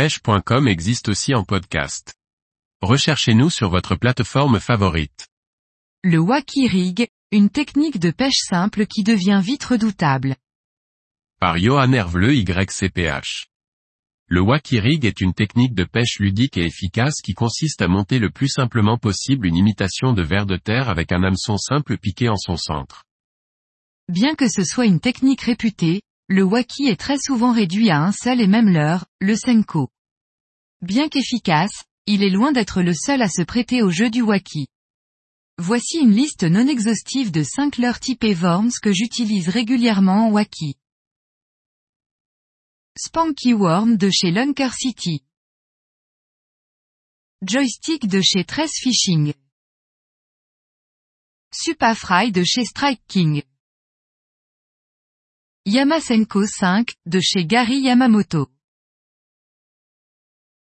pêche.com existe aussi en podcast. Recherchez-nous sur votre plateforme favorite. Le wacky rig, une technique de pêche simple qui devient vite redoutable. Par Johan Hervleux YCPH. Le wacky rig est une technique de pêche ludique et efficace qui consiste à monter le plus simplement possible une imitation de ver de terre avec un hameçon simple piqué en son centre. Bien que ce soit une technique réputée, le wacky est très souvent réduit à un seul et même leurre, le senko. Bien qu'efficace, il est loin d'être le seul à se prêter au jeu du wacky. Voici une liste non exhaustive de 5 leurres typés Worms que j'utilise régulièrement en wacky. Spanky Worm de chez Lunker City. Joystick de chez Tress Fishing. Supafry de chez Strike King. Yamasenko 5, de chez Gary Yamamoto.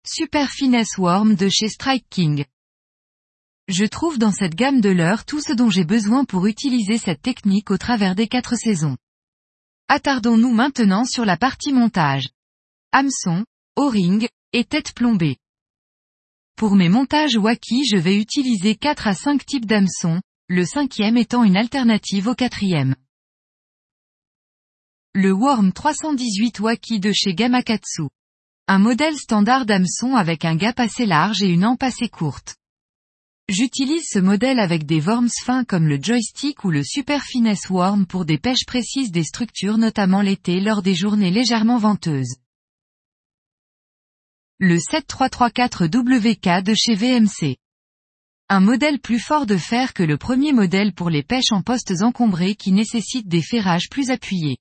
Super Finesse Worm de chez Strike King. Je trouve dans cette gamme de leurres tout ce dont j'ai besoin pour utiliser cette technique au travers des quatre saisons. Attardons-nous maintenant sur la partie montage. Hameçon, O-ring, et tête plombée. Pour mes montages wacky je vais utiliser 4 à 5 types d'hameçons, le cinquième étant une alternative au quatrième. Le Worm 318 Waki de chez Gamakatsu. Un modèle standard d'hameçon avec un gap assez large et une ampe assez courte. J'utilise ce modèle avec des worms fins comme le joystick ou le Super Finesse Worm pour des pêches précises des structures notamment l'été lors des journées légèrement venteuses. Le 7334WK de chez VMC. Un modèle plus fort de fer que le premier modèle pour les pêches en postes encombrés qui nécessitent des ferrages plus appuyés.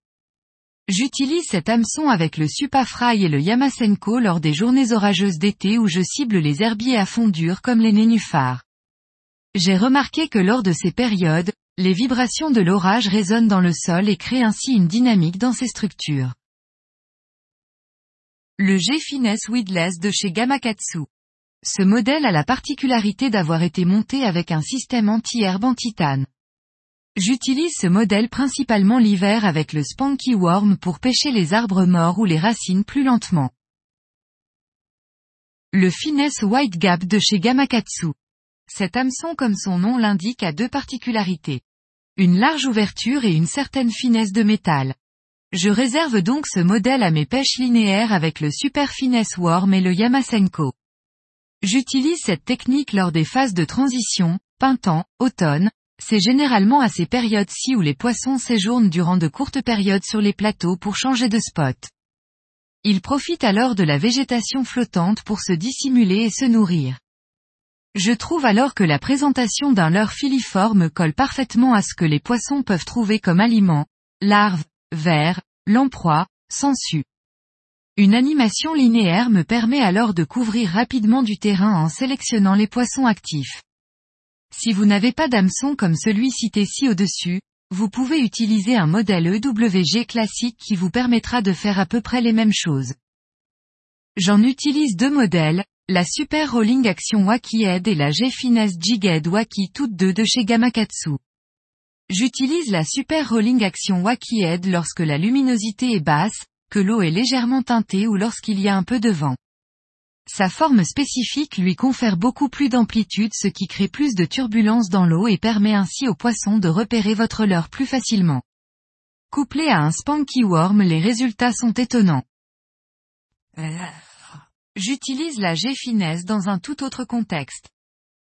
J'utilise cet hameçon avec le Supafry et le Yamasenko lors des journées orageuses d'été où je cible les herbiers à fond dur comme les nénuphars. J'ai remarqué que lors de ces périodes, les vibrations de l'orage résonnent dans le sol et créent ainsi une dynamique dans ces structures. Le G-Finesse Weedless de chez Gamakatsu. Ce modèle a la particularité d'avoir été monté avec un système anti-herbe en titane. J'utilise ce modèle principalement l'hiver avec le Spanky Worm pour pêcher les arbres morts ou les racines plus lentement. Le Finesse White Gap de chez Gamakatsu. Cet hameçon comme son nom l'indique a deux particularités. Une large ouverture et une certaine finesse de métal. Je réserve donc ce modèle à mes pêches linéaires avec le Super Finesse Worm et le Yamasenko. J'utilise cette technique lors des phases de transition, printemps, automne, c'est généralement à ces périodes-ci où les poissons séjournent durant de courtes périodes sur les plateaux pour changer de spot. Ils profitent alors de la végétation flottante pour se dissimuler et se nourrir. Je trouve alors que la présentation d'un leurre filiforme colle parfaitement à ce que les poissons peuvent trouver comme aliment, larves, vers, lamproie, sangsues. Une animation linéaire me permet alors de couvrir rapidement du terrain en sélectionnant les poissons actifs. Si vous n'avez pas d'hameçon comme celui cité ci au-dessus, vous pouvez utiliser un modèle EWG classique qui vous permettra de faire à peu près les mêmes choses. J'en utilise deux modèles, la Super Rolling Action Wacky Head et la G-Finesse Jig Wacky toutes deux de chez Gamakatsu. J'utilise la Super Rolling Action Wacky Head lorsque la luminosité est basse, que l'eau est légèrement teintée ou lorsqu'il y a un peu de vent. Sa forme spécifique lui confère beaucoup plus d'amplitude ce qui crée plus de turbulence dans l'eau et permet ainsi aux poissons de repérer votre leurre plus facilement. Couplé à un Spanky Worm les résultats sont étonnants. J'utilise la G-Finesse dans un tout autre contexte.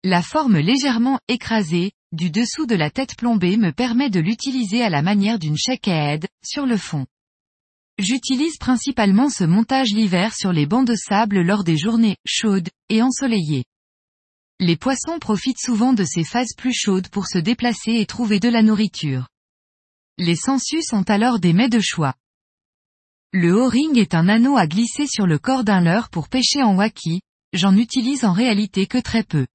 La forme légèrement écrasée, du dessous de la tête plombée me permet de l'utiliser à la manière d'une shakehead, sur le fond. J'utilise principalement ce montage l'hiver sur les bancs de sable lors des journées chaudes et ensoleillées. Les poissons profitent souvent de ces phases plus chaudes pour se déplacer et trouver de la nourriture. Les sangsues sont alors des mets de choix. Le O-ring est un anneau à glisser sur le corps d'un leurre pour pêcher en waki, j'en utilise en réalité que très peu.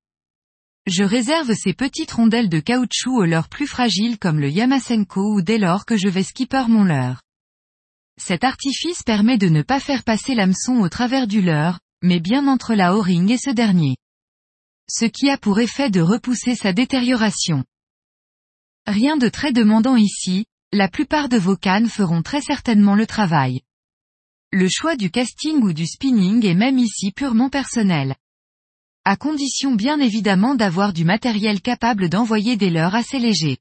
Je réserve ces petites rondelles de caoutchouc aux leurres plus fragiles comme le Yamasenko ou dès lors que je vais skipper mon leurre. Cet artifice permet de ne pas faire passer l'hameçon au travers du leurre, mais bien entre la o-ring et ce dernier. Ce qui a pour effet de repousser sa détérioration. Rien de très demandant ici, la plupart de vos cannes feront très certainement le travail. Le choix du casting ou du spinning est même ici purement personnel. À condition bien évidemment d'avoir du matériel capable d'envoyer des leurres assez légers.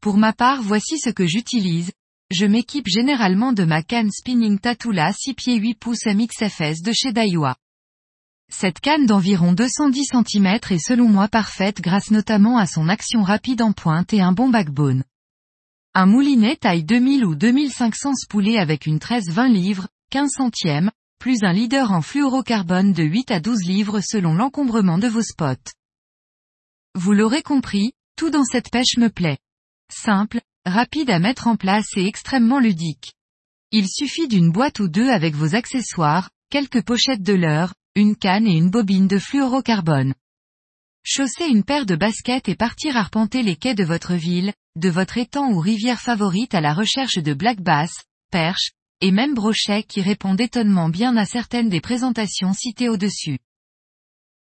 Pour ma part voici ce que j'utilise, je m'équipe généralement de ma canne spinning Tatula 6 pieds 8 pouces MXFS de chez Daiwa. Cette canne d'environ 210 cm est selon moi parfaite grâce notamment à son action rapide en pointe et un bon backbone. Un moulinet taille 2000 ou 2500 spoulé avec une tresse 20 livres, 15 centièmes, plus un leader en fluorocarbone de 8 à 12 livres selon l'encombrement de vos spots. Vous l'aurez compris, tout dans cette pêche me plaît. Simple, rapide à mettre en place et extrêmement ludique. Il suffit d'une boîte ou deux avec vos accessoires, quelques pochettes de leurre, une canne et une bobine de fluorocarbone. Chausser une paire de baskets et partir arpenter les quais de votre ville, de votre étang ou rivière favorite à la recherche de black bass, perches, et même brochets qui répondent étonnement bien à certaines des présentations citées au-dessus.